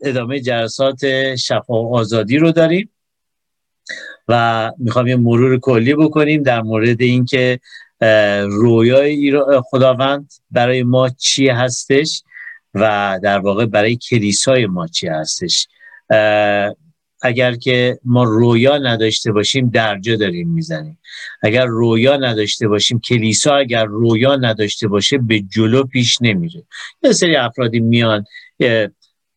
ادامه جلسات شفا و آزادی رو داریم و می‌خوام یه مرور کلی بکنیم در مورد اینکه رویای خداوند برای ما چی هستش و در واقع برای کلیسای ما چی هستش. اگر که ما رویا نداشته باشیم درجا داریم می‌زنیم. اگر رویا نداشته باشیم کلیسا اگر رویا نداشته باشه به جلو پیش نمیره. یه سری افرادی میان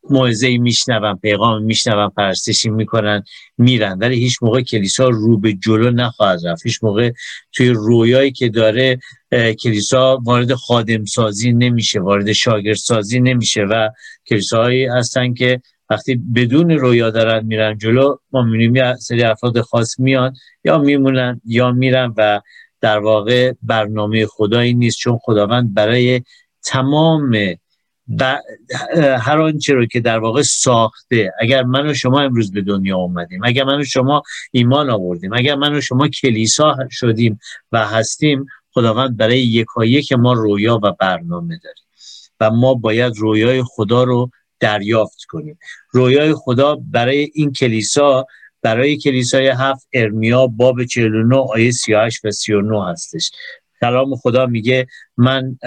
موعظه میشنون پیغام میشنون پرستشی می‌کنن میرن. ولی هیچ موقع کلیسا رو به جلو نخواهد رفت. هیچ موقع توی رویایی که داره کلیسا وارد خادم سازی نمیشه وارد شاگرد سازی نمیشه و کلیساهایی هستن که وقتی بدون رویا دارن میرن جلو ما می‌بینیم یه سری افراد خاص میان یا میمونن یا میرن و در واقع برنامه خدایی نیست چون خداوند برای تمام هر آنچه رو که در واقع ساخته. اگر من و شما امروز به دنیا اومدیم اگر من و شما ایمان آوردیم اگر من و شما کلیسا شدیم و هستیم خداوند برای یکایک ما رویا و برنامه داره. و ما باید رویای خدا رو دریافت کنیم. رویای خدا برای این کلیسا برای کلیسای هفت ارمیا باب 49 آیه 38 و 39 هستش. کلام خدا میگه من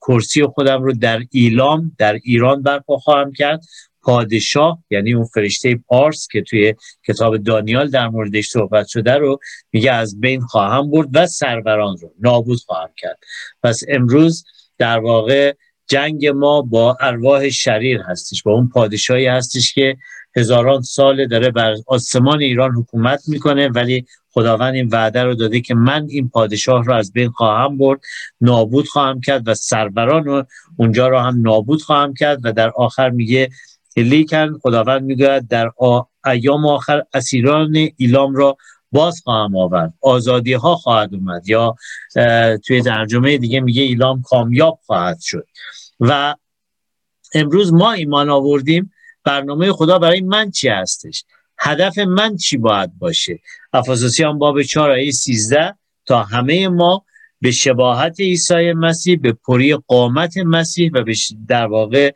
کرسی خودم رو در ایلام در ایران برپا خواهم کرد. پادشاه یعنی اون فرشته پارس که توی کتاب دانیال در موردش صحبت شده رو میگه از بین خواهم برد و سروران رو نابود خواهم کرد. پس امروز در واقع جنگ ما با ارواح شریر هستش با اون پادشاهی هستش که هزاران سال داره بر آسمان ایران حکومت می‌کنه ولی خداوند این وعده رو داده که من این پادشاه رو از بین خواهم برد نابود خواهم کرد و سروران رو اونجا رو هم نابود خواهم کرد و در آخر میگه لیکن خداوند میگه در ایام آخر اسیران ایلام را باز خواهم آورد آزادی ها خواهد اومد یا توی ترجمه دیگه میگه ایلام کامیاب خواهد شد. و امروز ما ایمان آوردیم برنامه خدا برای من چی هستش؟ هدف من چی باید باشه؟ افسوسیان باب 4 آیه 13 تا همه ما به شباهت عیسی مسیح به پری قامت مسیح و به در واقع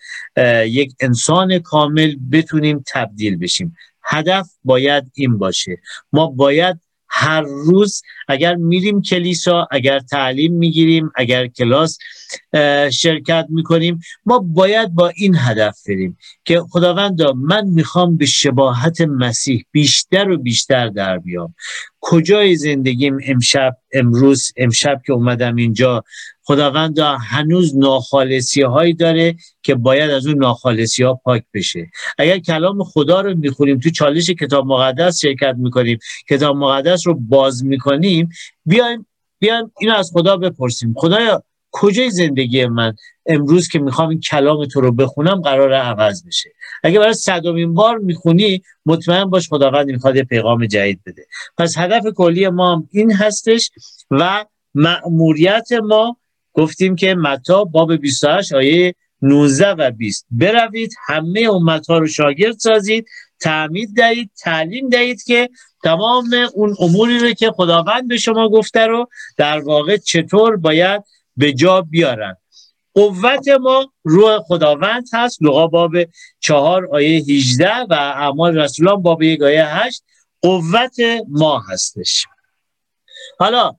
یک انسان کامل بتونیم تبدیل بشیم. هدف باید این باشه. ما باید هر روز اگر میریم کلیسا اگر تعلیم می‌گیریم اگر کلاس شرکت می‌کنیم. ما باید با این هدف بریم که خداوند من می‌خوام به شباهت مسیح بیشتر و بیشتر در بیام. کجای زندگیم امشب امروز امشب که اومدم اینجا؟ خداوند هنوز ناخالصی هایی داره که باید از اون ناخالصی ها پاک بشه. اگر کلام خدا رو می‌خونیم تو چالش کتاب مقدس شرکت می‌کنیم کتاب مقدس رو باز می‌کنیم بیایم بیایم اینو از خدا بپرسیم. خدایا کجای زندگی من؟ امروز که می‌خوام این کلام تو رو بخونم قرار عوض بشه. اگه برای صدومین بار می‌خونی مطمئن باش خداوند می‌خواد پیغام جدید بده. پس هدف کلی ما این هستش و مأموریت ما گفتیم که متا باب 28 آیه 19 و 20 بروید همه امتها رو شاگرد سازید تعمید دهید تعلیم دهید که تمام اون اموری رو که خداوند به شما گفته رو در واقع چطور باید به جا بیارن. قوت ما روح خداوند هست. لغا باب چهار آیه 18 و اعمال رسولان باب یک آیه 8 قوت ما هستش. حالا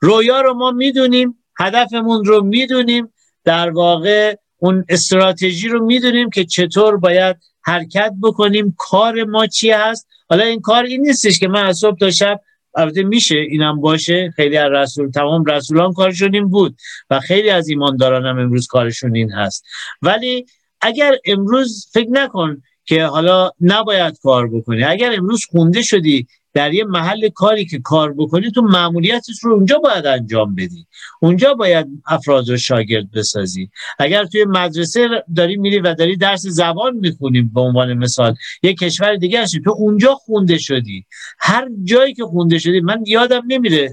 رویا رو ما می‌دونیم هدفمون رو می‌دونیم در واقع اون استراتژی رو می‌دونیم که چطور باید حرکت بکنیم کار ما چی هست؟ حالا این کار این نیستش که من از صبح تا شب البته میشه اینم باشه. خیلی از رسول تمام رسولان کارشون این بود و خیلی از ایمانداران هم امروز کارشون این هست. ولی اگر امروز فکر نکن که حالا نباید کار بکنی. اگر امروز خونده شدی در یه محل کاری که کار بکنی تو معمولیتش رو اونجا باید انجام بدی. اونجا باید افراد رو شاگرد بسازی. اگر توی مدرسه داری میری و داری درس زبان می‌خونی به عنوان مثال یه کشور دیگه هستی تو اونجا خونده شدی. هر جایی که خونده شدی من یادم نمیره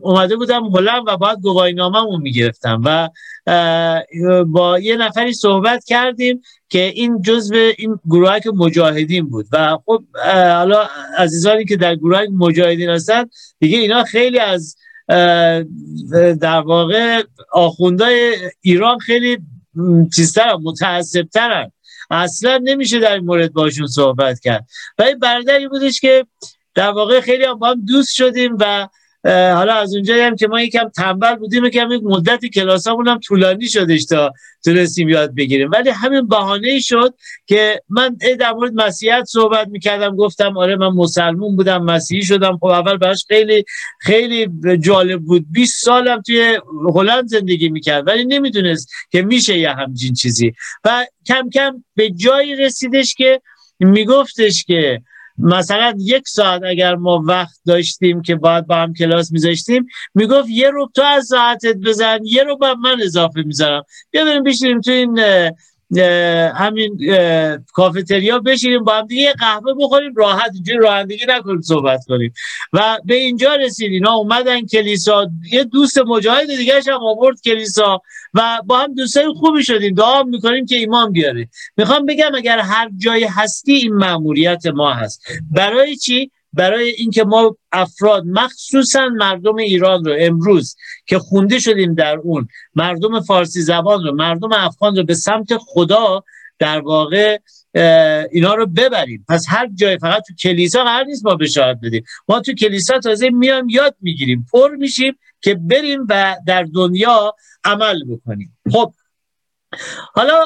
اومده بودم هلند و باید گواهی نامه می‌گرفتم و با یه نفری صحبت کردیم که این جزء این گروه که مجاهدین بود. و خب حالا عزیزانی که در گروه مجاهدین هستن دیگه اینا خیلی از در واقع آخوندهای ایران خیلی چیزترن متعصبترن. اصلا نمیشه در این مورد باشون صحبت کرد. و این برادری بودش که در واقع خیلی هم با هم دوست شدیم و حالا از اونجایی هم که ما یکم تنبل بودیم یکم یک مدت کلاسامون هم طولانی شدش تا تونستیم یاد بگیریم. ولی همین بهانه شد که من در مورد مسیحیت صحبت می‌کردم گفتم آره من مسلمون بودم مسیحی شدم. خب اول براش خیلی خیلی جالب بود. 20 سالم توی هلند زندگی می‌کرد ولی نمی‌دونست که میشه یه همچین چیزی. و کم کم به جایی رسیدش که میگفتش که مثلا یک ساعت اگر ما وقت داشتیم که باید با هم کلاس میذاشتیم می‌گفت یه رو تو از ساعتت بزن یه رو من اضافه می‌ذارم. بیا بریم بشینیم تو این همین کافتریا بشینیم با هم دیگه قهوه بخوریم راحت اینجوری رانندگی نکنیم صحبت کنیم. و به اینجا رسید اینا اومدن کلیسا. یه دوست مجاهد دیگه هم آورد کلیسا و با هم دوستای خوبی شدیم. دعا می‌کنیم که ایمان بیاره. می‌خوام بگم اگر هر جای هستی این مأموریت ما هست. برای چی؟ برای اینکه ما افراد مخصوصا مردم ایران رو امروز که خونده شدیم در اون مردم فارسی زبان رو مردم افغان رو به سمت خدا در واقع اینا رو ببریم. پس هر جای فقط تو کلیسا قرار نیست ما بشارت بدیم. ما تو کلیسا تازه میام یاد می‌گیریم. پر میشیم که بریم و در دنیا عمل بکنیم. خب. حالا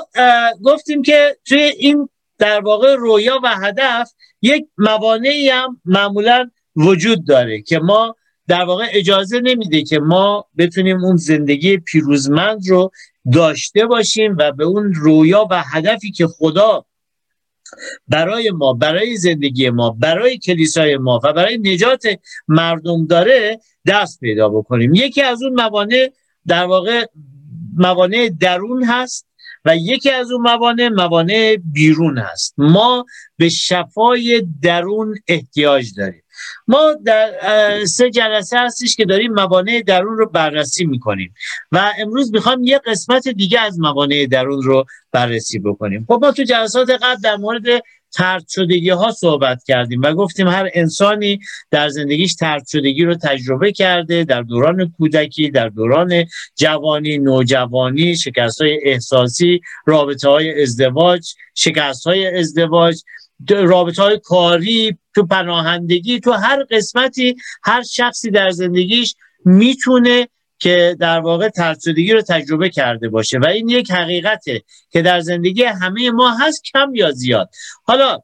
گفتیم که توی این در واقع رویا و هدف یک موانعی هم معمولا وجود داره که ما در واقع اجازه نمیده که ما بتونیم اون زندگی پیروزمند رو داشته باشیم و به اون رویا و هدفی که خدا برای ما برای زندگی ما برای کلیسای ما و برای نجات مردم داره دست پیدا بکنیم. یکی از اون موانع در واقع موانع درون هست و یکی از اون موانع موانع بیرون هست ما به شفای درون احتیاج داریم. ما در سه جلسه هستش که داریم موانع درون رو بررسی می‌کنیم و امروز می‌خوام یه قسمت دیگه از موانع درون رو بررسی بکنیم. خب ما تو جلسات قبل در مورد ترد شدگی ها صحبت کردیم و گفتیم هر انسانی در زندگیش ترد شدگی رو تجربه کرده در دوران کودکی در دوران جوانی نوجوانی شکست های احساسی رابطه های ازدواج شکست های ازدواج رابطه های کاری تو پناهندگی تو هر قسمتی هر شخصی در زندگیش می‌تونه که در واقع ترسودگی رو تجربه کرده باشه. و این یک حقیقته که در زندگی همه ما هست کم یا زیاد. حالا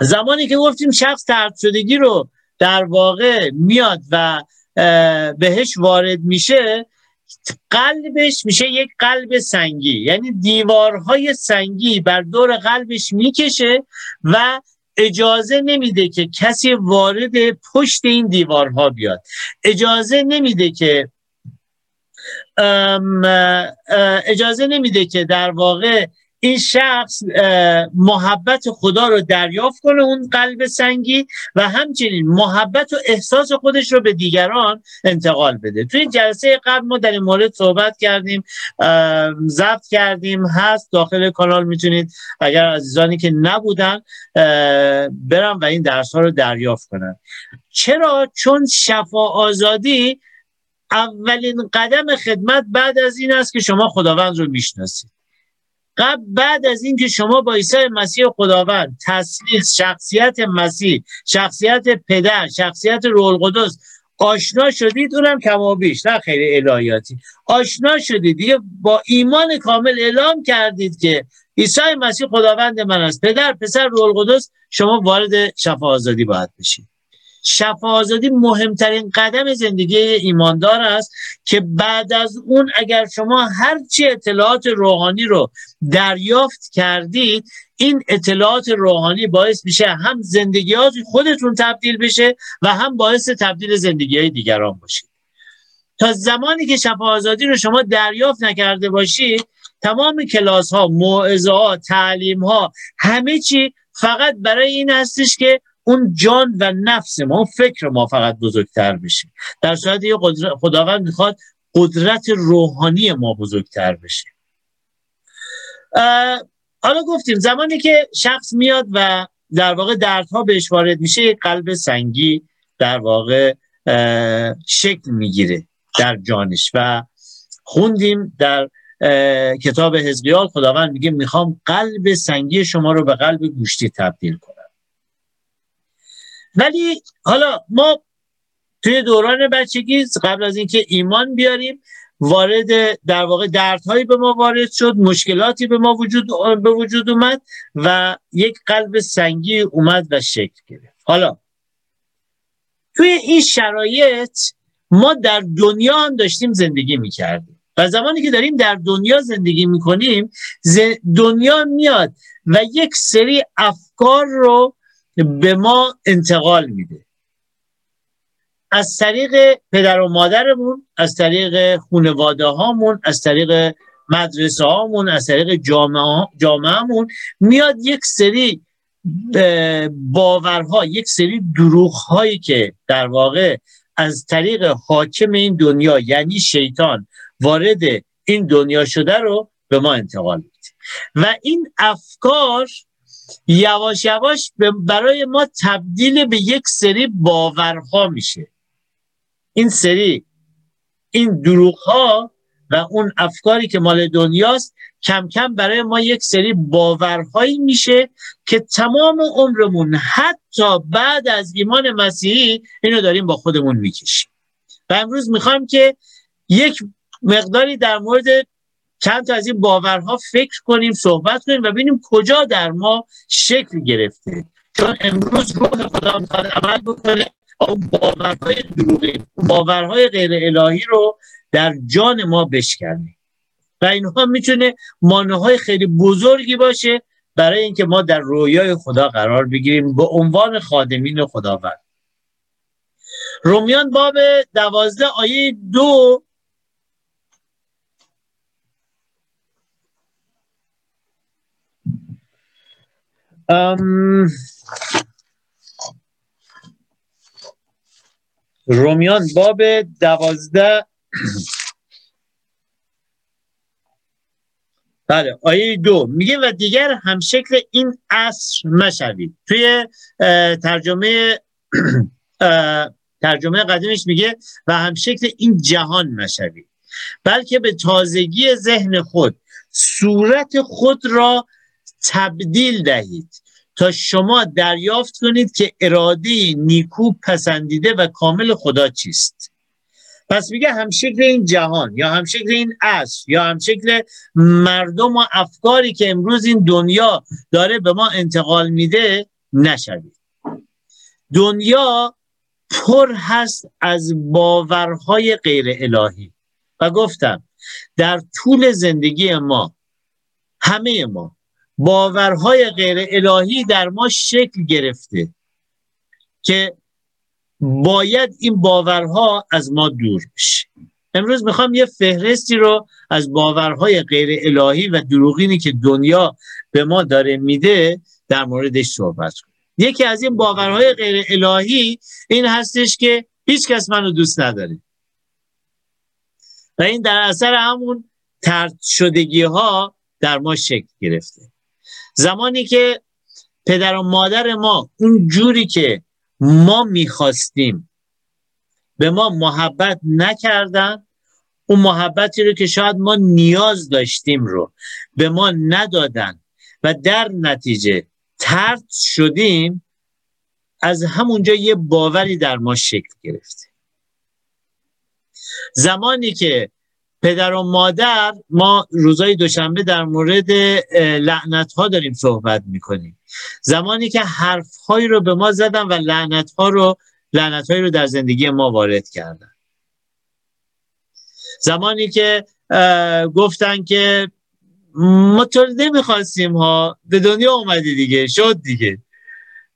زمانی که گفتیم شخص ترسودگی رو در واقع میاد و بهش وارد میشه قلبش میشه یک قلب سنگی. یعنی دیوارهای سنگی بر دور قلبش می‌کشه و اجازه نمیده که کسی وارد پشت این دیوارها بیاد. اجازه نمیده که اجازه نمیده که در واقع این شخص محبت خدا رو دریافت کنه اون قلب سنگی و همچنین محبت و احساس خودش رو به دیگران انتقال بده. توی جلسه قبل ما در این مورد صحبت کردیم ضبط کردیم هست داخل کانال می‌تونید اگر عزیزانی که نبودن برم و این درس ها رو دریافت کنن. چرا؟ چون شفا آزادی اولین قدم خدمت بعد از این است که شما خداوند رو می‌شناسید. قبل بعد از این که شما با عیسی مسیح خداوند تسلیس شخصیت مسیح شخصیت پدر شخصیت رول قدس آشنا شدید اونم کما بیش نه خیلی الهیاتی. آشنا شدید. دیگه با ایمان کامل اعلام کردید که عیسی مسیح خداوند من است. پدر پسر رول قدس شما وارد شفا آزادی باید بشید. شفا آزادی مهمترین قدم زندگی ایماندار است که بعد از اون اگر شما هرچی اطلاعات روحانی رو دریافت کردید این اطلاعات روحانی باعث میشه هم زندگی خودتون تبدیل بشه و هم باعث تبدیل زندگی های دیگران باشید تا زمانی که شفا آزادی رو شما دریافت نکرده باشید تمام کلاس ها موعظه ها تعلیم ها همه چی فقط برای این هستش که اون جان و نفس ما اون فکر ما فقط بزرگتر بشه. در صورت یه خداوند می‌خواد قدرت روحانی ما بزرگتر بشه. حالا گفتیم زمانی که شخص میاد و در واقع دردها بهش وارد میشه یک قلب سنگی در واقع شکل می‌گیره در جانش. و خوندیم در کتاب حزقیال خداوند میگه می‌خوام قلب سنگی شما رو به قلب گوشتی تبدیل کنم. ولی حالا ما توی دوران بچگی قبل از اینکه ایمان بیاریم وارد در واقع دردهایی به ما وارد شد مشکلاتی به ما وجود به وجود اومد و یک قلب سنگی اومد و شکل گرفت. حالا توی این شرایط ما در دنیا هم داشتیم زندگی می‌کردیم و زمانی که داریم در دنیا زندگی می‌کنیم دنیا میاد و یک سری افکار رو به ما انتقال میده. از طریق پدر و مادرمون از طریق خانواده هامون از طریق مدرسه هامون از طریق جامعه, جامعهمون میاد یک سری باورها یک سری دروغ هایی که در واقع از طریق حاکم این دنیا یعنی شیطان وارد این دنیا شده رو به ما انتقال میده. و این افکار یواش یواش برای ما تبدیل به یک سری باورها میشه. این سری این دروغ ها و اون افکاری که مال دنیاست کم کم برای ما یک سری باورهایی میشه که تمام عمرمون حتی بعد از ایمان مسیحی اینو داریم با خودمون می‌کشیم. و امروز می‌خوام که یک مقداری در مورد چند تا از این باورها فکر کنیم صحبت کنیم و ببینیم کجا در ما شکل گرفته. چون امروز روح خدا می‌خواد عمل بکنه باورهای دروغی باورهای غیر الهی رو در جان ما بشکنه. و اینها می‌تونه مانه خیلی بزرگی باشه برای اینکه ما در رویای خدا قرار بگیریم به عنوان خادمین خداوند. رومیان باب دوازده آیه دو رومیان باب دوازده. بله آیه دو. میگه و دیگر هم شکل این عصر مشوید. توی ترجمه ترجمه قدیمش میگه و هم شکل این جهان مشوید. بلکه به تازگی ذهن خود صورت خود را تبدیل دهید تا شما دریافت کنید که اراده نیکو پسندیده و کامل خدا چیست. پس میگه همشکل این جهان یا همشکل این عصر یا همشکل مردم و افکاری که امروز این دنیا داره به ما انتقال میده نشوید. دنیا پر هست از باورهای غیر الهی. و گفتم در طول زندگی ما همه ما باورهای غیر الهی در ما شکل گرفته که باید این باورها از ما دور بشه. امروز می‌خوام یه فهرستی رو از باورهای غیر الهی و دروغینی که دنیا به ما داره میده در موردش صحبت کنیم. یکی از این باورهای غیر الهی این هستش که هیچ کس منو دوست نداره. و این در اثر همون ترد شدگی ها در ما شکل گرفته. زمانی که پدر و مادر ما اون جوری که ما می‌خواستیم به ما محبت نکردن اون محبتی رو که شاید ما نیاز داشتیم رو به ما ندادن و در نتیجه ترد شدیم از همونجا یه باوری در ما شکل گرفته زمانی که پدر و مادر ما روزای دوشنبه در مورد لعنت ها داریم صحبت می‌کنیم. زمانی که حرف هایی رو به ما زدن و لعنت ها رو لعنت هایی رو در زندگی ما وارد کردن. زمانی که گفتن که ما تو نمی‌خواستیم ها به دنیا اومدی دیگه شد دیگه.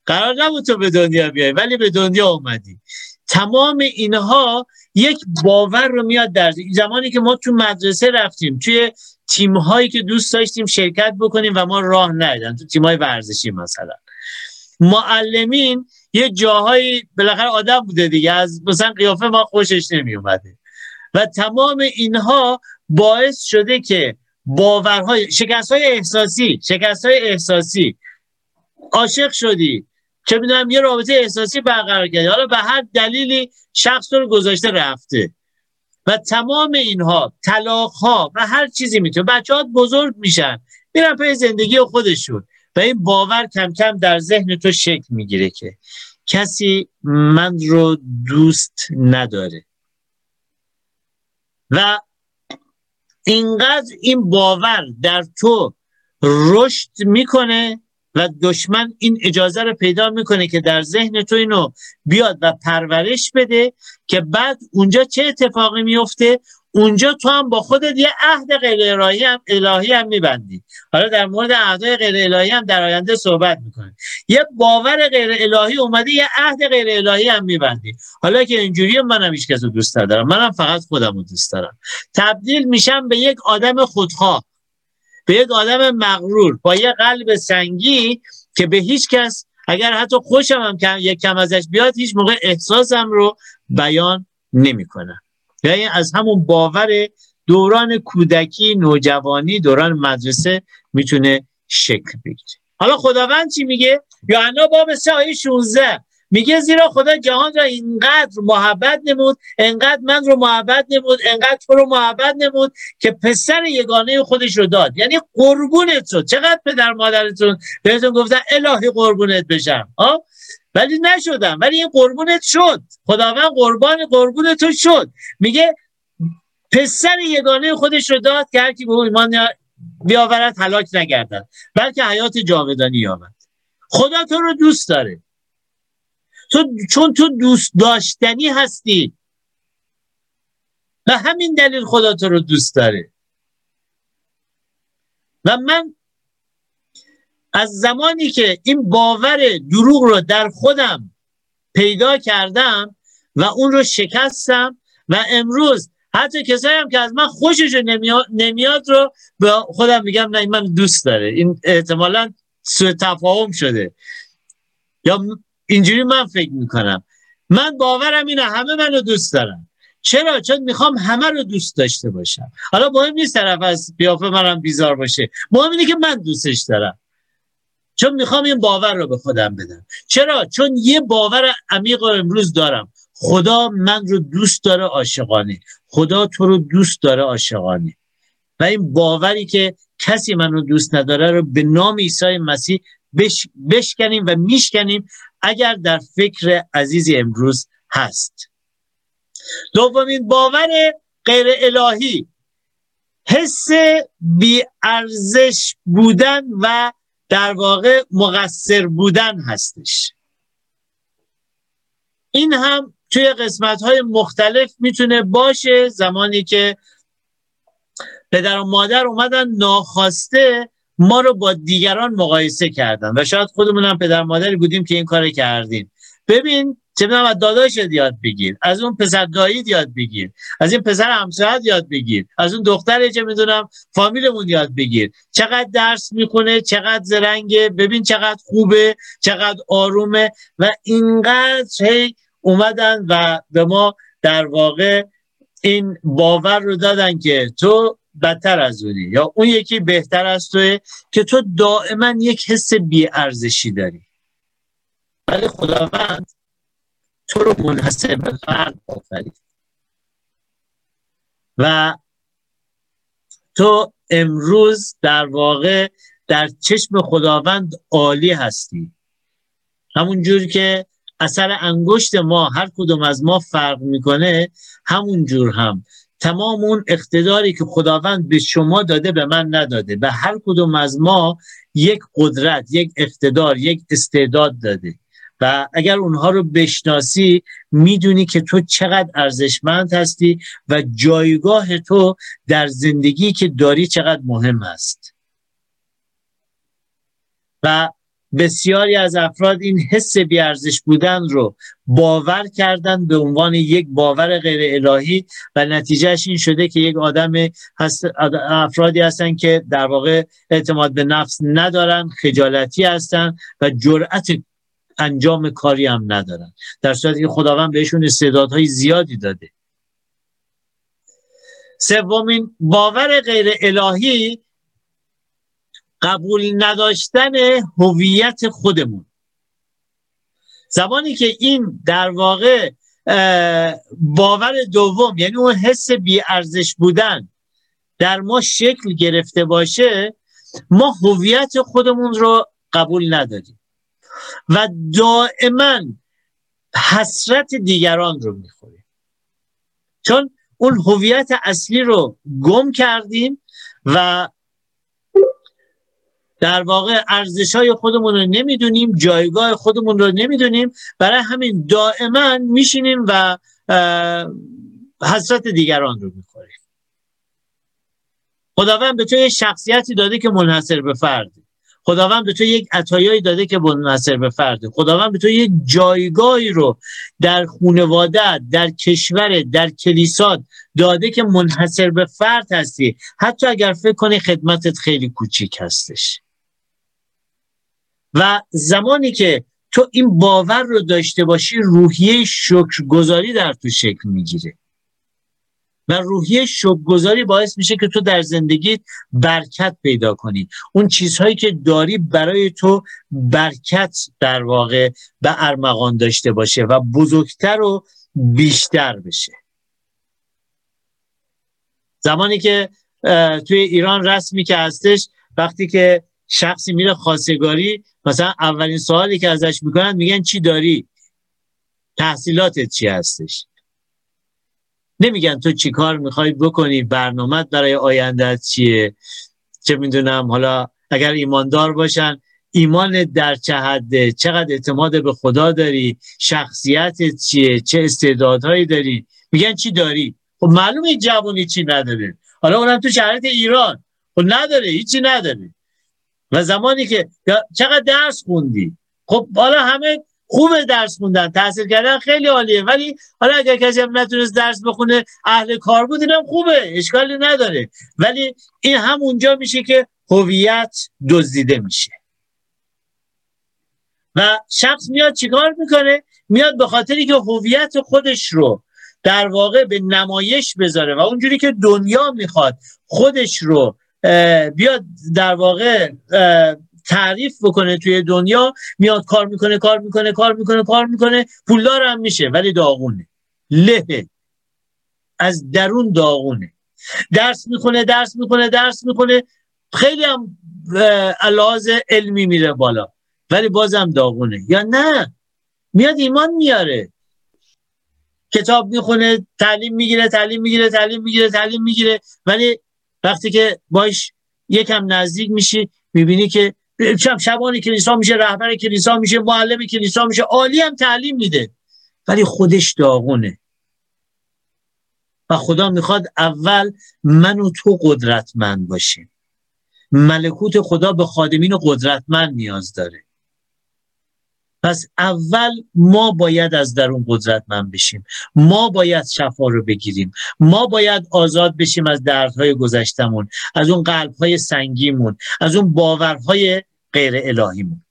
قرار نبود تو به دنیا بیای ولی به دنیا اومدی. تمام اینها یک باور رو میاد در زمانی که ما تو مدرسه رفتیم توی تیم هایی که دوست داشتیم شرکت بکنیم و ما راه ندادن تو تیم های ورزشی مثلا. معلمین یه جاهایی بالاخره آدم بوده دیگه. از مثلا قیافه ما خوشش نمی اومده و تمام اینها باعث شده که باورهای شکست های احساسی شکست های احساسی. عاشق شدی. چه می‌دونم یه رابطه احساسی برقرار کردی حالا به هر دلیلی شخص رو گذاشته رفته. و تمام اینها طلاق ها و هر چیزی می‌تونه. بچه ها بزرگ میشن. میرن پای زندگی خودشون. و این باور کم کم در ذهن تو شکل می‌گیره که کسی من رو دوست نداره. و اینقدر این باور در تو رشد می‌کنه و دشمن این اجازه رو پیدا می‌کنه که در ذهن تو اینو بیاد و پرورش بده که بعد اونجا چه اتفاقی میفته اونجا تو هم با خودت یه عهد غیر الهی هم الهی هم میبندی. حالا در مورد عهدهای غیر الهی هم در آینده صحبت می‌کنه یه باور غیر الهی اومده یه عهد غیر الهی هم میبندی. حالا که اینجوری منم هیچ کس رو دوست ندارم. منم فقط خودم رو دوست دارم. تبدیل میشم به یک آدم خودخواه. به یک آدم مغرور با یه قلب سنگی که به هیچ کس اگر حتی خوشم هم کم یک کم ازش بیاد هیچ موقع احساسم رو بیان نمی‌کنم یعنی از همون باور دوران کودکی نوجوانی دوران مدرسه می‌تونه شکل بگیره. حالا خداوند چی میگه؟ یوحنا باب 3 آیه 16 میگه زیرا خدا جهان را اینقدر محبت نمود انقدر من رو محبت نمود انقدر تو رو محبت نمود که پسر یگانه خودش رو داد. یعنی قربونت شد. چقدر پدر مادرتون بهتون گفتن الهی قربونت بشم. ها ولی نشدم ولی این قربونت شد. خداوند قربان قربون تو شد. میگه پسر یگانه خودش رو داد که هر کی به ایمان بیاورد هلاک نگردد. بلکه حیات جاودانی یابد. خدا تو رو دوست داره. تو چون تو دوست داشتنی هستی. و همین دلیل خدا تو رو دوست داره. و من از زمانی که این باور دروغ رو در خودم پیدا کردم و اون رو شکستم و امروز حتی کسایی هم که از من خوشش نمیاد, رو به خودم میگم نه من دوست داره. این احتمالا سوء تفاهم شده. یا اینجوری من فکر می‌کنم. من باورم اینه همه منو دوست دارم چرا؟ چون می‌خوام همه رو دوست داشته باشم. حالا مهم نیست طرف از بیافه منم بیزار باشه. مهم اینه که من دوستش دارم. چون می‌خوام این باور رو به خودم بدم. چرا؟ چون یه باور عمیق رو امروز دارم. خدا من رو دوست داره عاشقانه. خدا تو رو دوست داره عاشقانه. و این باوری که کسی من رو دوست نداره رو به نام عیسی مسیح بش... بشکنیم و میشکنیم اگر در فکر عزیزی امروز هست. دومین باور غیر الهی حس ارزش بودن و در واقع مقصر بودن هستش. این هم توی قسمت های مختلف می‌تونه باشه. زمانی که پدر و مادر اومدن ناخواسته ما رو با دیگران مقایسه کردن و شاید خودمون هم پدر مادری بودیم که این کار کردیم. ببین چه از داداشت یاد بگیر از اون پسر دایید یاد بگیر از این پسر همسایت یاد بگیر از اون دختر چه می‌دونم فامیلمون یاد بگیر. چقدر درس می‌خونه چقدر زرنگه ببین چقدر خوبه چقدر آرومه و اینقدر هی اومدن و به ما در واقع این باور رو دادن که تو بدتر از اونی یا اون یکی بهتر از توه که تو دائما یک حس بیارزشی داری. ولی خداوند تو رو منحصر به فرد آفرید. و تو امروز در واقع در چشم خداوند عالی هستی. همون جور که اثر انگشت ما هر کدوم از ما فرق می‌کنه همون جور هم. تمام اون اقتداری که خداوند به شما داده به من نداده. به هر کدوم از ما یک قدرت یک اقتدار یک استعداد داده. و اگر اونها رو بشناسی می‌دونی که تو چقدر ارزشمند هستی و جایگاه تو در زندگی که داری چقدر مهم است. و بسیاری از افراد این حس بیارزش بودن رو باور کردن به عنوان یک باور غیر الهی و نتیجهش این شده که یک آدم هست افرادی هستن که در واقع اعتماد به نفس ندارن خجالتی هستن و جرأت انجام کاری هم ندارن. در صورتی که خداوند بهشون استعدادهای زیادی داده. سومین باور غیر الهی قبول نداشتن هویت خودمون. زمانی که این در واقع باور دوم یعنی اون حس بیارزش بودن در ما شکل گرفته باشه ما هویت خودمون رو قبول نداریم. و دائما حسرت دیگران رو می‌خوریم. چون اون هویت اصلی رو گم کردیم و در واقع ارزش های خودمون رو نمی‌دونیم جایگاه خودمون رو نمی‌دونیم. برای همین دائما میشینیم و حسرت دیگران رو می‌خوریم. خداوند به تو یه شخصیتی داده که منحصر به فرد. خداوند به تو یک عطایایی داده که منحصر به فرده خداوند به تو یک جایگاهی رو در خانواده در کشور در کلیسات داده که منحصر به فرد هستی. حتی اگر فکر کنی خدمتت خیلی کوچیک هستش. و زمانی که تو این باور رو داشته باشی روحیه شکرگزاری در تو شکل می‌گیره. و روحیه شکرگزاری باعث میشه که تو در زندگی برکت پیدا کنی. اون چیزهایی که داری برای تو برکت در واقع به ارمغان داشته باشه و بزرگتر و بیشتر بشه. زمانی که توی ایران رسمی که هستش وقتی که شخصی میره خواستگاری مثلا اولین سوالی که ازش می‌کنن میگن چی داری؟ تحصیلاتت چی هستش؟ نمیگن تو چی کار می‌خوای بکنی؟ برنامه برای آیندت چیه؟ چه می‌دونم حالا اگر ایماندار باشن ایمان در چه حده؟ چقدر اعتماد به خدا داری؟ شخصیت چیه؟ چه استعدادهایی داری؟ میگن چی داری؟ خب معلومه جوانی چی نداره. حالا اونم تو شرایط ایران. خب نداره هیچی نداره. و زمانی که چقدر درس خوندی. خب حالا همه خوب درس خوندن تحصیل کردن خیلی عالیه. ولی حالا اگر کسی هم نتونست درس بخونه اهل کار بود اینم خوبه اشکالی نداره. ولی این هم اونجا میشه که هویت دزدیده میشه. و شخص میاد چیکار می‌کنه؟ میاد به خاطری که هویت خودش رو در واقع به نمایش بذاره و اونجوری که دنیا می‌خواد خودش رو بیاد در واقع تعریف بکنه توی دنیا میاد کار می‌کنه کار می‌کنه کار می‌کنه کار می‌کنه پولدار هم میشه ولی داغونه. له از درون داغونه. درس می‌خونه درس می‌کنه درس می‌کنه خیلی هم علاوه علمی میره بالا ولی بازم داغونه. یا نه؟ میاد ایمان میاره. کتاب می‌خونه تعلیم می‌گیره تعلیم می‌گیره تعلیم می‌گیره تعلیم می‌گیره ولی وقتی که باش یکم نزدیک میشی می‌بینی که شب شبان کلیسا میشه رهبر کلیسا میشه معلم کلیسا میشه عالی هم تعلیم میده. ولی خودش داغونه. و خدا می‌خواد اول من و تو قدرتمند باشیم. ملکوت خدا به خادمین قدرتمند نیاز داره. پس اول ما باید از درون قدرتمند بشیم. ما باید شفا رو بگیریم. ما باید آزاد بشیم از دردهای گذشتمون از اون قلبهای سنگیمون از اون باورهای غیر الهیمون.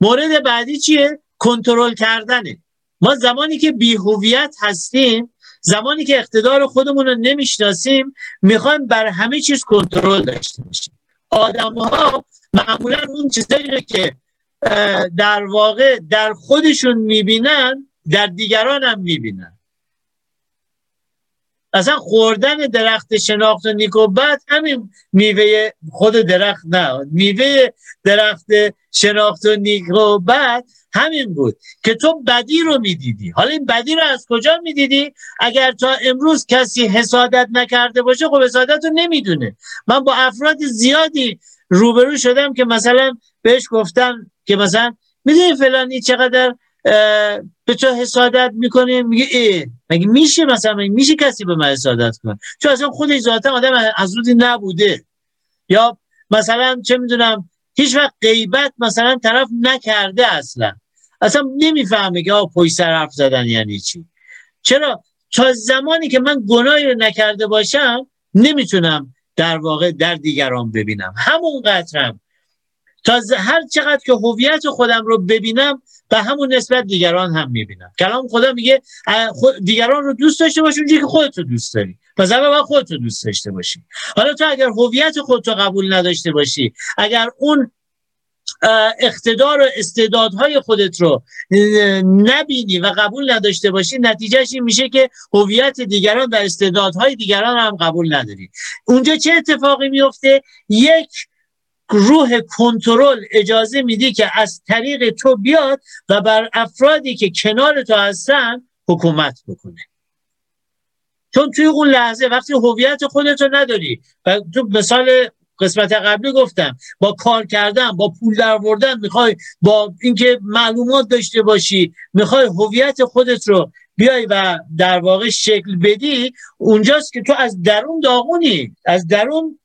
مورد بعدی چیه؟ کنترل کردنه. ما زمانی که بیهویت هستیم زمانی که اقتدار خودمون رو نمی‌شناسیم می‌خوایم بر همه چیز کنترل داشته باشیم. آدم ها معمولا اون چیزایی که در واقع در خودشون می‌بینن در دیگران هم می‌بینن. اصلا خوردن درخت شناخت نیکوبت همین میوه خود درخت نه. میوه درخت شناخت و نیکوبت همین بود که تو بدی رو می‌دیدی. حالا این بدی رو از کجا می‌دیدی؟ اگر تا امروز کسی حسادت نکرده باشه خب حسادت رو نمی‌دونه. من با افراد زیادی روبرو شدم که مثلا بهش گفتن که مثلا می‌دونی فلانی چقدر به تو حسادت می‌کنه میگه ای مگه میشه مثلا مگه میشه کسی به من حسادت کنه؟ چون اصلا خودش ذاتا آدم از روزی نبوده. یا مثلا چه می‌دونم هیچ وقت غیبت مثلا طرف نکرده اصلا. اصلا نمی‌فهمه که آقا پشت سر حرف زدن یعنی چی. چرا؟ تا زمانی که من گناهی رو نکرده باشم نمی‌تونم در واقع در دیگران ببینم. همون قطرم. تا هر چقدر که هویت خودم رو ببینم به همون نسبت دیگران هم می‌بینم. کلام خدا میگه دیگران رو دوست داشته باش اونجوری که خودت رو دوست داری. پس اول باید خودت رو دوست داشته باشی. حالا تو اگر هویت خودت رو قبول نداشته باشی اگر اون اقتدار و استعدادهای خودت رو نبینی و قبول نداشته باشی نتیجهش این میشه که هویت دیگران و استعدادهای دیگران هم قبول نداری. اونجا چه اتفاقی میفته یک روح کنترل اجازه میدی که از طریق تو بیاد و بر افرادی که کنار تو هستن حکومت بکنه. چون توی اون لحظه وقتی هویت خودت رو نداری و تو مثال قسمت قبلی گفتم با کار کردن با پول در می‌خوای با اینکه معلومات داشته باشی می‌خوای هویت خودت رو بیای و در واقع شکل بدی اونجاست که تو از درون داغونی از درون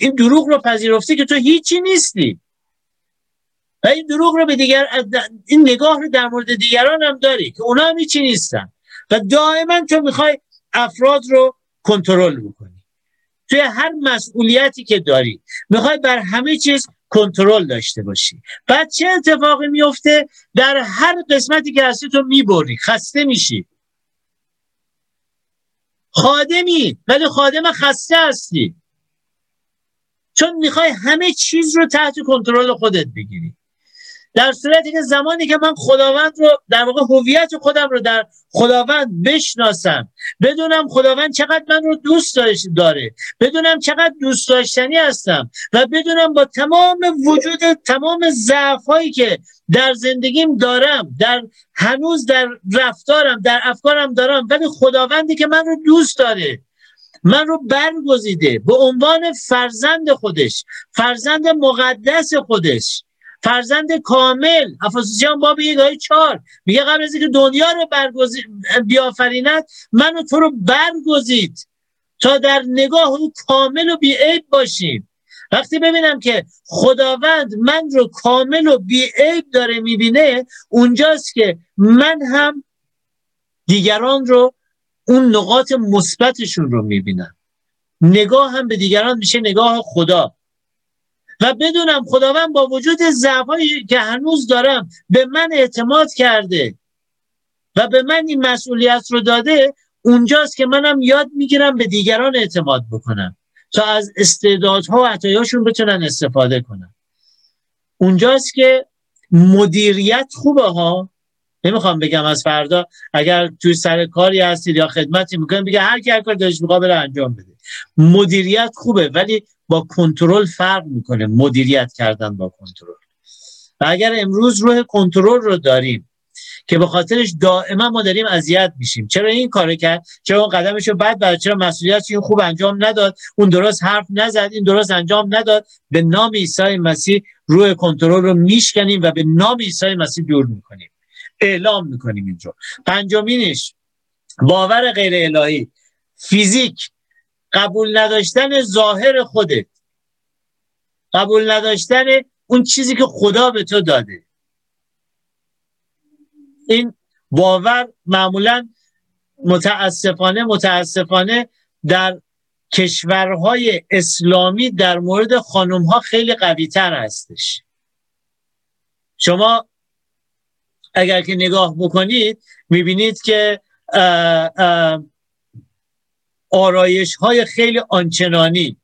این دروغ رو پذیرفتی که تو هیچی نیستی. و این دروغ رو به دیگر این نگاه رو در مورد دیگران هم داری که اونا هم هیچی نیستن. و دائما تو می‌خوای افراد رو کنترل بکنی. توی هر مسئولیتی که داری می‌خوای بر همه چیز کنترل داشته باشی. بعد چه اتفاقی میفته در هر قسمتی که هستی تو می‌بری خسته میشی. خادمی ولی خادم خسته هستی. چون می‌خوای همه چیز رو تحت کنترل خودت بگیری. در صورتی که زمانی که من خداوند رو در واقع هویت خودم رو در خداوند بشناسم بدونم خداوند چقدر من رو دوست داره بدونم چقدر دوست داشتنی هستم و بدونم با تمام وجود تمام ضعف هایی که در زندگیم دارم در هنوز در رفتارم در افکارم دارم ولی خداوندی که من رو دوست داره. من رو برگزیده به عنوان فرزند خودش فرزند مقدس خودش فرزند کامل. افاسیان باب یک آیه چار میگه قبل از اینکه دنیا رو برگزید بیافریند منو تو رو برگزید تا در نگاه او کامل و بیعیب باشیم. وقتی ببینم که خداوند من رو کامل و بیعیب داره می‌بینه اونجاست که من هم دیگران رو اون نقاط مثبتشون رو می‌بینم نگاه هم به دیگران میشه نگاه خدا. و بدونم خداوند با وجود ضعفایی که هنوز دارم به من اعتماد کرده و به من این مسئولیت رو داده اونجاست که منم یاد می‌گیرم به دیگران اعتماد بکنم تا از استعدادها و عطایاشون بتونن استفاده کنم. اونجاست که مدیریت خوبه ها نمی‌خوام بگم از فردا اگر توی سر کاری هستید یا خدمتی می‌کنید بگه هر کی هر کار داشت می‌خواد انجام بده. مدیریت خوبه ولی با کنترل فرق می‌کنه مدیریت کردن با کنترل. و اگر امروز روح کنترل رو داریم که به خاطرش دائما ما داریم اذیت میشیم. چرا این کارو کرد؟ چرا اون قدمشو بعد بعد چرا مسئولیت این خوب انجام نداد؟ اون درست حرف نزد این درست انجام نداد. به نام عیسی مسیح روح کنترل رو میشکنیم و به نام عیسی مسیح دور می‌کنیم. اعلام می‌کنیم اینجا. پنجمینش باور غیر الهی. فیزیک قبول نداشتن ظاهر خودت. قبول نداشتن اون چیزی که خدا به تو داده. این باور معمولا متاسفانه متاسفانه در کشورهای اسلامی در مورد خانم ها خیلی قوی تر هستش. شما اگر که نگاه بکنید می‌بینید که آرایش های خیلی آنچنانی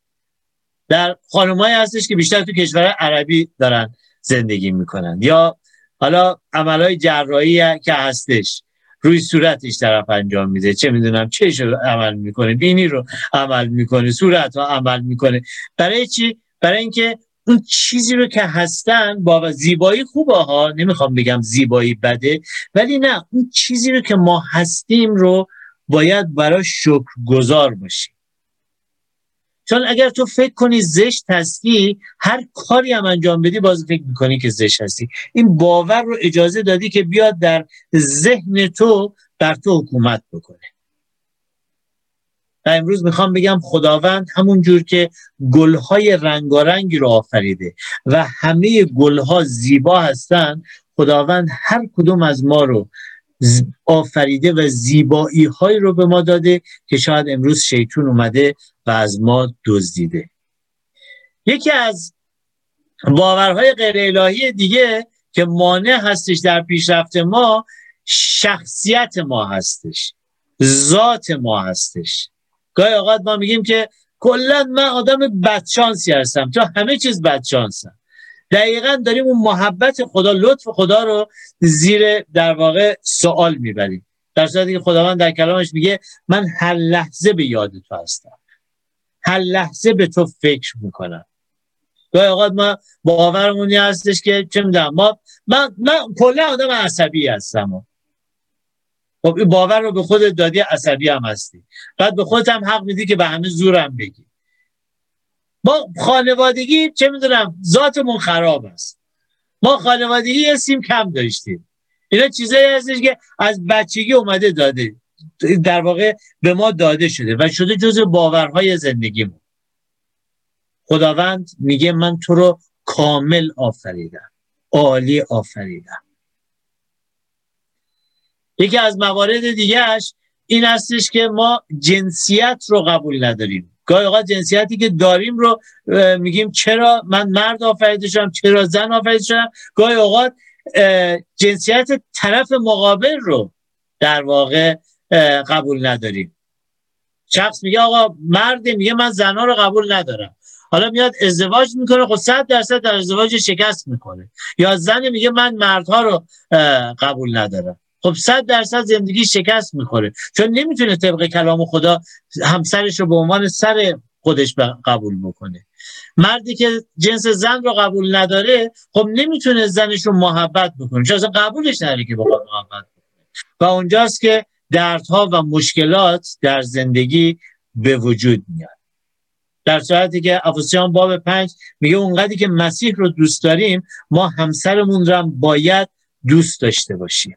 در خانمایی هستش که بیشتر تو کشور عربی دارن زندگی می‌کنن. یا حالا عملهای جراحی که هستش روی صورتش طرف انجام میده. چه می‌دونم چش رو عمل می‌کنه بینی رو عمل می‌کنه صورت رو عمل می‌کنه برای چی؟ برای اینکه اون چیزی رو که هستن با زیبایی خوبه ها. نمی‌خوام بگم زیبایی بده ولی نه اون چیزی رو که ما هستیم رو باید برای شکر گذار باشی چون اگر تو فکر کنی زشت هستی هر کاری هم انجام بدی باز فکر می‌کنی که زشت هستی. این باور رو اجازه دادی که بیاد در ذهن تو بر تو حکومت بکنه. و امروز می‌خوام بگم خداوند همون جور که گلهای رنگارنگی رو آفریده و همه گلها زیبا هستن خداوند هر کدوم از ما رو آفریده و زیبایی های رو به ما داده که شاید امروز شیطون اومده و از ما دزدیده. یکی از باورهای غیر الهی دیگه که مانع هستش در پیشرفت ما شخصیت ما هستش ذات ما هستش. گاهی اوقات ما میگیم که کلا من آدم بدشانسی هستم. تو همه چیز بدشانسم. دقیقا داریم اون محبت خدا لطف خدا رو زیر در واقع سوال می‌بریم. در صورتی که خداوند در کلامش میگه من هر لحظه به یاد تو هستم. هر لحظه به تو فکر می‌کنم. گاهی اوقات ما باورمونی هستش که چه می‌دونم ما من من کلا آدم عصبی هستم. خب این باور رو به خودت دادی عصبی هم هستی. بعد به خودت هم حق میدی که به همه زورم بگی. ما خانوادگی چه می‌دونم ذاتمون خراب است. ما خانوادگی یه سیم کم داشتیم. اینا چیزایی هستش که از بچگی اومده داده در واقع به ما داده شده و شده جز باورهای زندگیمون. خداوند میگه من تو رو کامل آفریدم عالی آفریدم. یکی از موارد دیگهش این هستش که ما جنسیت رو قبول نداریم. گاهی اوقات جنسیتی که داریم رو میگیم چرا من مرد آفریده شدم چرا زن آفریده شدم. گاهی اوقات جنسیت طرف مقابل رو در واقع قبول نداریم. شخص میگه آقا مرد میگه من زنها رو قبول ندارم. حالا میاد ازدواج می‌کنه خب صد درصد در ازدواج شکست می‌کنه یا زن میگه من مردها رو قبول ندارم. خب صد درصد زندگی شکست می‌خوره. چون نمی‌تونه طبق کلام خدا همسرش رو به عنوان سر خودش قبول بکنه. مردی که جنس زن رو قبول نداره خب نمی‌تونه زنش رو محبت بکنه. چون اصلا قبولش نداره که بخواد محبت بکنه. و اونجاست که دردها و مشکلات در زندگی به وجود میاد. در صورتی که افسیان باب پنج میگه اونقدری که مسیح رو دوست داریم ما همسرمون رو هم باید دوست داشته باشیم.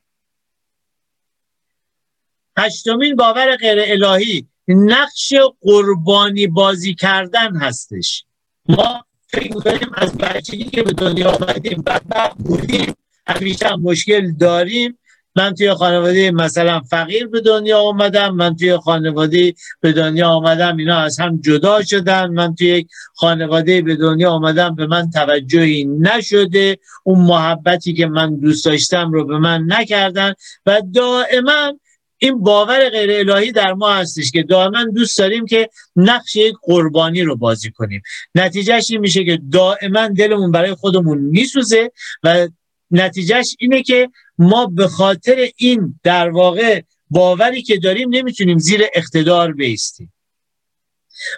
هشتمین باور غیر الهی نقش قربانی بازی کردن هستش. ما فکر می‌کنیم از بچگی که به دنیا آمدیم بدبخت بودیم همیشه مشکل داریم. من توی خانواده مثلا فقیر به دنیا آمدم من توی خانواده به دنیا آمدم اینا از هم جدا شدن. من توی یک خانواده به دنیا آمدم به من توجهی نشده. اون محبتی که من دوست داشتم رو به من نکردن و دائما این باور غیر الهی در ما هستش که دائما دوست داریم که نقش یک قربانی رو بازی کنیم. نتیجهش این میشه که دائما دلمون برای خودمون میسوزه و نتیجهش اینه که ما به خاطر این در واقع باوری که داریم نمی‌تونیم زیر اقتدار بیستیم.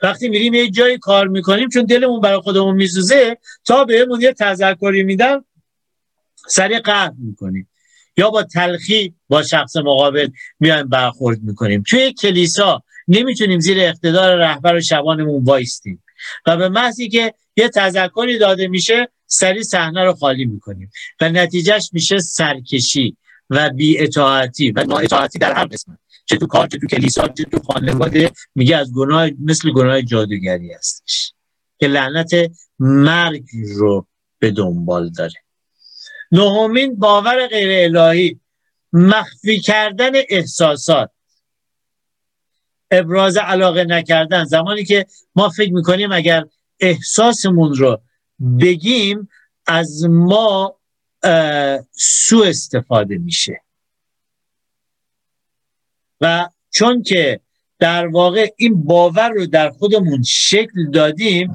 وقتی میریم یه جایی کار می‌کنیم چون دلمون برای خودمون میسوزه تا بهمون یه تذکری میدن سریع قهر می‌کنیم. یا با تلخی با شخص مقابل میایم برخورد می‌کنیم. توی کلیسا نمی‌تونیم زیر اقتدار رهبر و شبانمون وایستیم. و به محضی که یه تذکری داده میشه سری صحنه رو خالی می‌کنیم. و نتیجهش میشه سرکشی و بی اطاعتی و اطاعتی در هر قسمت. چه تو کار چه تو کلیسا چه تو خانواده میگه از گناه مثل گناه جادوگری هستش. که لعنت مرگ رو به دنبال داره. نهمین باور غیر الهی مخفی کردن احساسات. ابراز علاقه نکردن. زمانی که ما فکر می‌کنیم اگر احساسمون رو بگیم از ما سو استفاده میشه. و چون که در واقع این باور رو در خودمون شکل دادیم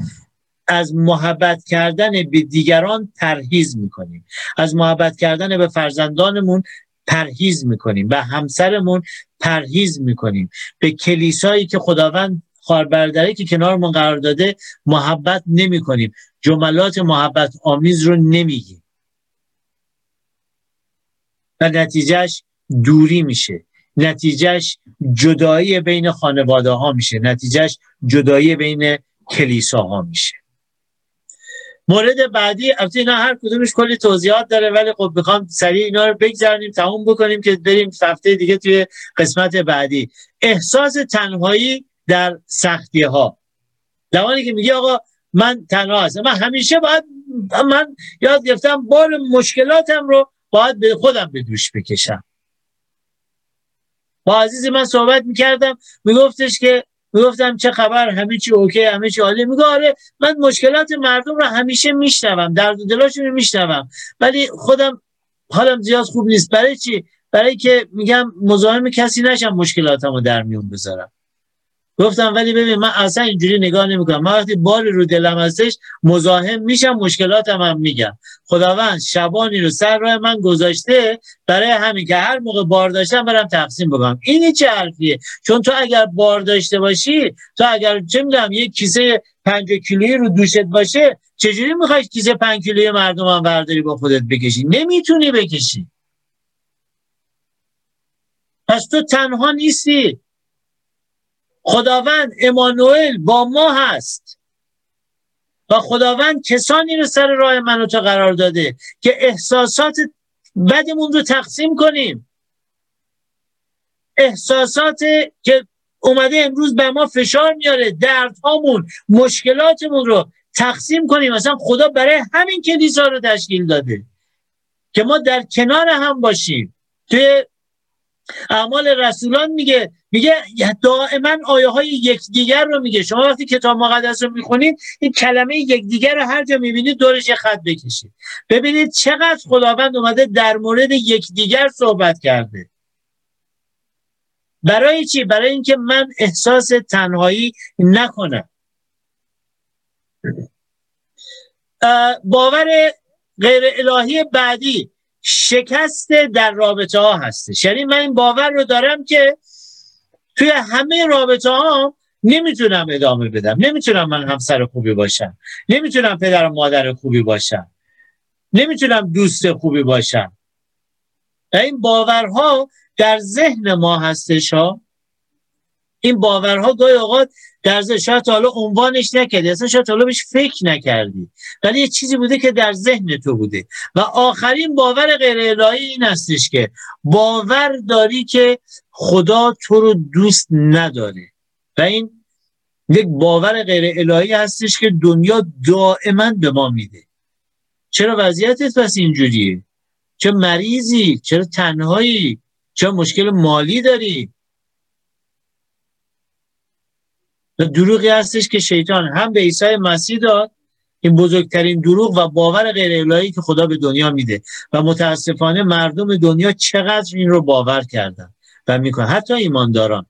از محبت کردن به دیگران پرهیز می‌کنیم. از محبت کردن به فرزندانمون پرهیز می‌کنیم به همسرمون پرهیز می‌کنیم. به کلیسایی که خداوند خاربردره که کنارمون قرار داده محبت نمی کنیم جملات محبت آمیز رو نمیگیم. و نتیجهش دوری میشه. نتیجهش جدایی بین خانواده ها میشه. نتیجهش جدایی بین کلیساها میشه. مورد بعدی البته اینا هر کدومش کلی توضیحات داره ولی خب می‌خوام سریع اینا رو بگذاریم تموم بکنیم که بریم هفته دیگه توی قسمت بعدی. احساس تنهایی در سختی ها زمانی که میگه آقا من تنها هستم من همیشه باید من یاد گرفتم بار مشکلاتم رو باید به خودم به دوش بکشم. با عزیز من صحبت می‌کردم میگفتش که می‌گفتم چه خبر؟ همه چی اوکی همه چی عالی. میگه آره من مشکلات مردم رو همیشه میشنوم درد و دلاشون رو میشنوم. ولی خودم حالم زیاد خوب نیست. برای چی؟ برای که میگم مزاحم کسی نشم مشکلاتمو در میون بذارم. گفتم ولی ببین من اصلا اینجوری نگاه نمی‌کنم. من وقتی باری رو دلم هستش مزاحم میشم مشکلاتم هم میگم. خداوند شبانی رو سر راه من گذاشته برای همین که هر موقع بار داشتم برم تقسیم بکنم. این چه حرفیه. چون تو اگر بار داشته باشی تو اگر چه می‌دونم یه کیسه پنج کیلویی رو دوشت باشه چجوری می‌خوای کیسه پنج کیلویی مردم هم برداری با خودت بکشی؟ نمی‌تونی بکشی. پس تو تنها نیستی. خداوند امانوئل با ما هست. و خداوند کسانی رو سر راه من و تو قرار داده که احساسات بدمون رو تقسیم کنیم. احساسات که اومده امروز به ما فشار میاره دردهامون مشکلاتمون رو تقسیم کنیم. مثلا خدا برای همین کلیسا رو تشکیل داده که ما در کنار هم باشیم. توی اعمال رسولان میگه میگه دائما آیه های یکدیگر رو میگه. شما وقتی کتاب مقدس رو می‌خونید این کلمه یکدیگر رو هر جا می‌بینید دورش یه خط بکشید ببینید چقدر خداوند اومده در مورد یکدیگر صحبت کرده. برای چی؟ برای اینکه من احساس تنهایی نکنم. باور غیر الهی بعدی شکست در رابطه ها هستش. یعنی من این باور رو دارم که توی همه رابطه ها نمی‌تونم ادامه بدم. نمی‌تونم من همسر خوبی باشم. نمی‌تونم پدر و مادر خوبی باشم. نمی‌تونم دوست خوبی باشم. و این باورها در ذهن ما هستش ها. این باورها گاهی اوقات در ذهن شاید حالا عنوانش نکردی اصلا شاید حالا بهش فکر نکردی. ولی یه چیزی بوده که در ذهن تو بوده. و آخرین باور غیر الهی این هستش که باور داری که خدا تو رو دوست نداره. و این یک باور غیر الهی هستش که دنیا دائما به ما میده. چرا وضعیتت پس اینجوریه؟ چه مریضی؟ چرا تنهایی؟ چرا مشکل مالی داری؟ دروغی هستش که شیطان هم به عیسی مسیح داد این بزرگترین دروغ و باور غیر الهی که خدا به دنیا میده. و متاسفانه مردم دنیا چقدر این رو باور کردن. و می‌کنن حتی ایمانداران.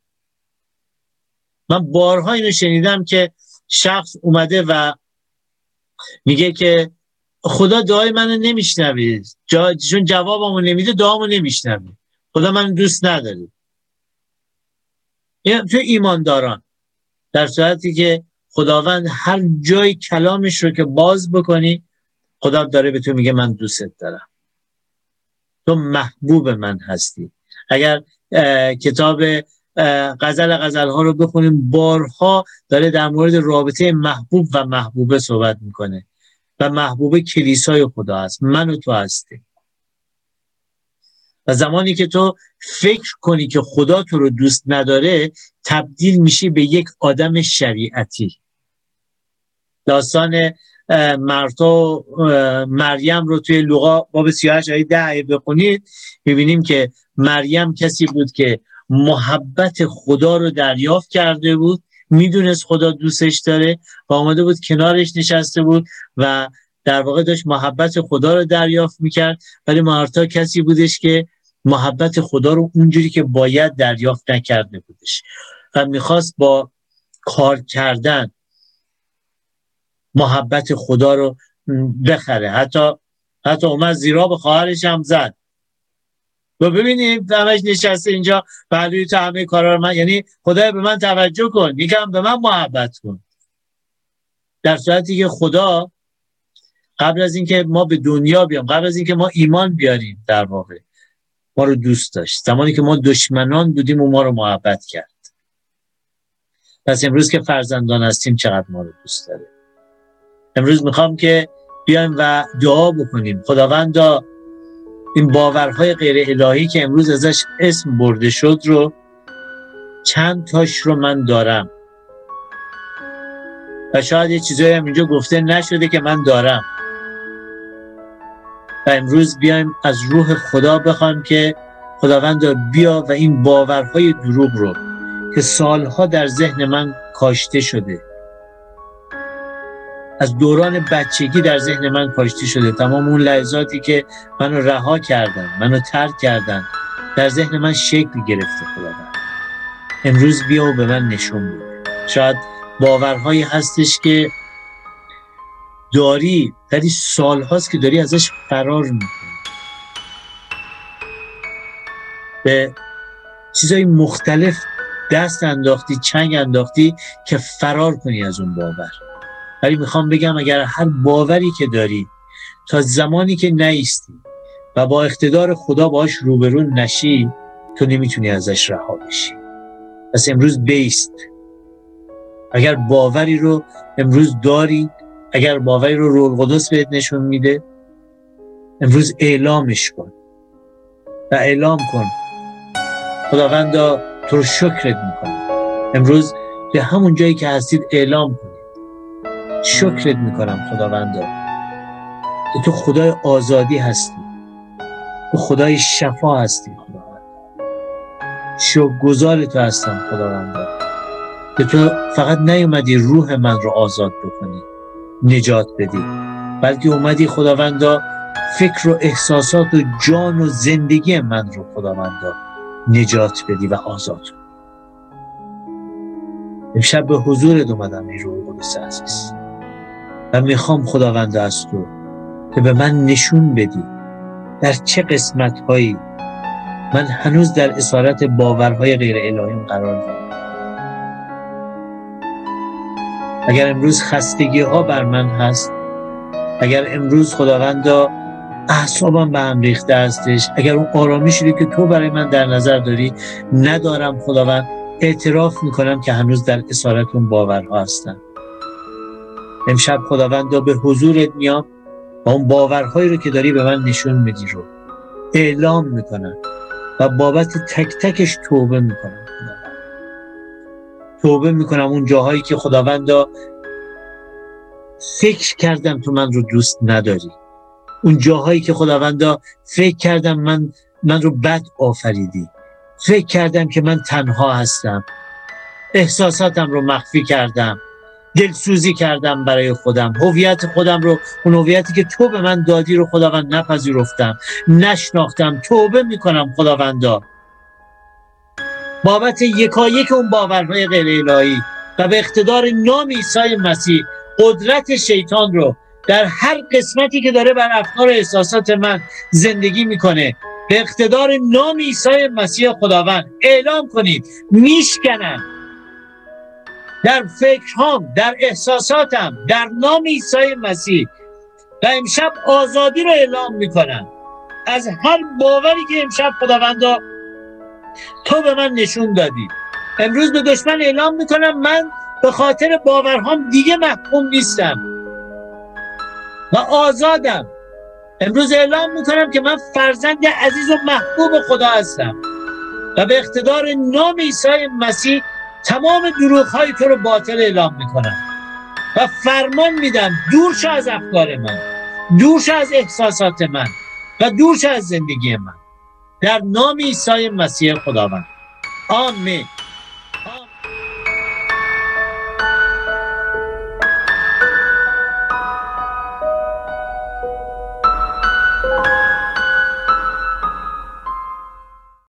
من بارها اینو شنیدم که شخص اومده و میگه که خدا دعای منو نمیشنوه. جا... چون جوابمو نمیده دعامو نمیشنوه. خدا من دوست نداره. تو ایمانداران. در صورتی که خداوند هر جای کلامش رو که باز بکنی خدا داره به تو میگه من دوستت دارم. تو محبوب من هستی. اگر کتاب غزل غزل ها رو بخونیم. بارها داره در مورد رابطه محبوب و محبوبه صحبت می‌کنه و محبوبه کلیسای خدا هست. من و تو هستی و زمانی که تو فکر کنی که خدا تو رو دوست نداره تبدیل میشی به یک آدم شریعتی. داستان مرتا مریم رو توی لغا باب 38 آیه 10 بخونید. می‌بینیم که مریم کسی بود که محبت خدا رو دریافت کرده بود می‌دونست خدا دوستش داره و آمده بود کنارش نشسته بود و در واقع داشت محبت خدا رو دریافت می‌کرد. ولی مارتا کسی بودش که محبت خدا رو اونجوری که باید دریافت نکرده بودش و می‌خواست با کار کردن محبت خدا رو بخره. حتی حتی اومد زیرا به خواهرش هم زد. و ببینیم همش نشسته اینجا پهلوی تو همه کارا رو من یعنی خدای به من توجه کن یکم به من محبت کن. در صورتی که خدا قبل از اینکه ما به دنیا بیام قبل از اینکه ما ایمان بیاریم در واقع ما رو دوست داشت. زمانی که ما دشمنان بودیم و ما رو محبت کرد. پس امروز که فرزندان هستیم چقدر ما رو دوست داره امروز می‌خوام که بیایم و دعا بکنیم. خداوندا این باورهای غیر الهی که امروز ازش اسم برده شد رو چند تاش رو من دارم. و شاید یه چیزایی هم اینجا گفته نشده که من دارم. و امروز بیایم از روح خدا بخوام که خداوند بیا و این باورهای دروغ رو که سالها در ذهن من کاشته شده. از دوران بچگی در ذهن من کاشته شده. تمام اون لحظاتی که منو رها کردن منو ترک کردن در ذهن من شکل گرفته خداوند. امروز بیا و به من نشون بده. شاید باورهایی هستش که داری ولی سال هاست که داری ازش فرار می‌کنی. به چیزای مختلف دست انداختی چنگ انداختی که فرار کنی از اون باور. ولی می‌خوام بگم اگر هر باوری که داری تا زمانی که نیستی و با اقتدار خدا باش روبرو نشی تو نمی‌تونی ازش رها بشی. پس امروز بیست. اگر باوری رو امروز داری اگر باوری رو رول قدس بهت نشون میده امروز اعلامش کن. و اعلام کن. خداوندا تو رو شکرت می‌کنم. امروز به همون جایی که هستید اعلام کنید شکرت می‌کنم خداوندا. که تو خدای آزادی هستی. تو خدای شفا هستی خداوند گذار تو هستم خداوندا. که تو فقط نیومدی روح من رو آزاد بکنی نجات بدی بلکه اومدی خداوندا فکر و احساسات و جان و زندگی من رو خداوندا نجات بدی و آزاد امشب به حضورت اومدم ای روح قدس عزیز. و می‌خوام خداوند از تو که به من نشون بدی در چه قسمت هایی من هنوز در اسارت باورهای غیر الهیم قرار دارم. اگر امروز خستگی ها بر من هست اگر امروز خداوندا اعصابم به هم ریخته هستش اگر اون آرامشی که تو برای من در نظر داری ندارم خداوند اعتراف می‌کنم که هنوز در اسارت اون باورها هستم. امشب خداوندا به حضورت میام و اون باورهایی رو که داری به من نشون میدی رو اعلام می‌کنم و بابت تک تکش توبه می‌کنم. توبه می‌کنم اون جاهایی که خداوندا فکر کردم تو من رو دوست نداری. اون جاهایی که خداوندا فکر کردم من من رو بد آفریدی. فکر کردم که من تنها هستم. احساساتم رو مخفی کردم. دلسوزی کردم برای خودم. هویت خودم رو اون هویتی که تو به من دادی رو خداوند نپذیرفتم. نشناختم. توبه می‌کنم خداوندا. بابت یکایک اون باورهای غیر الهی و به اقتدار نام عیسی مسیح قدرت شیطان رو در هر قسمتی که داره بر افکار احساسات من زندگی می‌کنه به اقتدار نام عیسی مسیح خداوند اعلام کنید. میشکنم در فکرهام در احساساتم در نام عیسی مسیح. و امشب آزادی رو اعلام می‌کنم. از هر باوری که امشب خداوندا تو به من نشون دادی. امروز به دشمن اعلام می‌کنم من به خاطر باورهام دیگه محکوم نیستم. و آزادم. امروز اعلام می‌کنم که من فرزند عزیز و محبوب خدا هستم. و به اقتدار نام عیسی مسیح تمام دروغ های تو رو باطل اعلام می‌کنم. و فرمان میدم دور از افکار من دور از احساسات من و دور از زندگی من. در نام عیسی مسیح خداوند. آمین.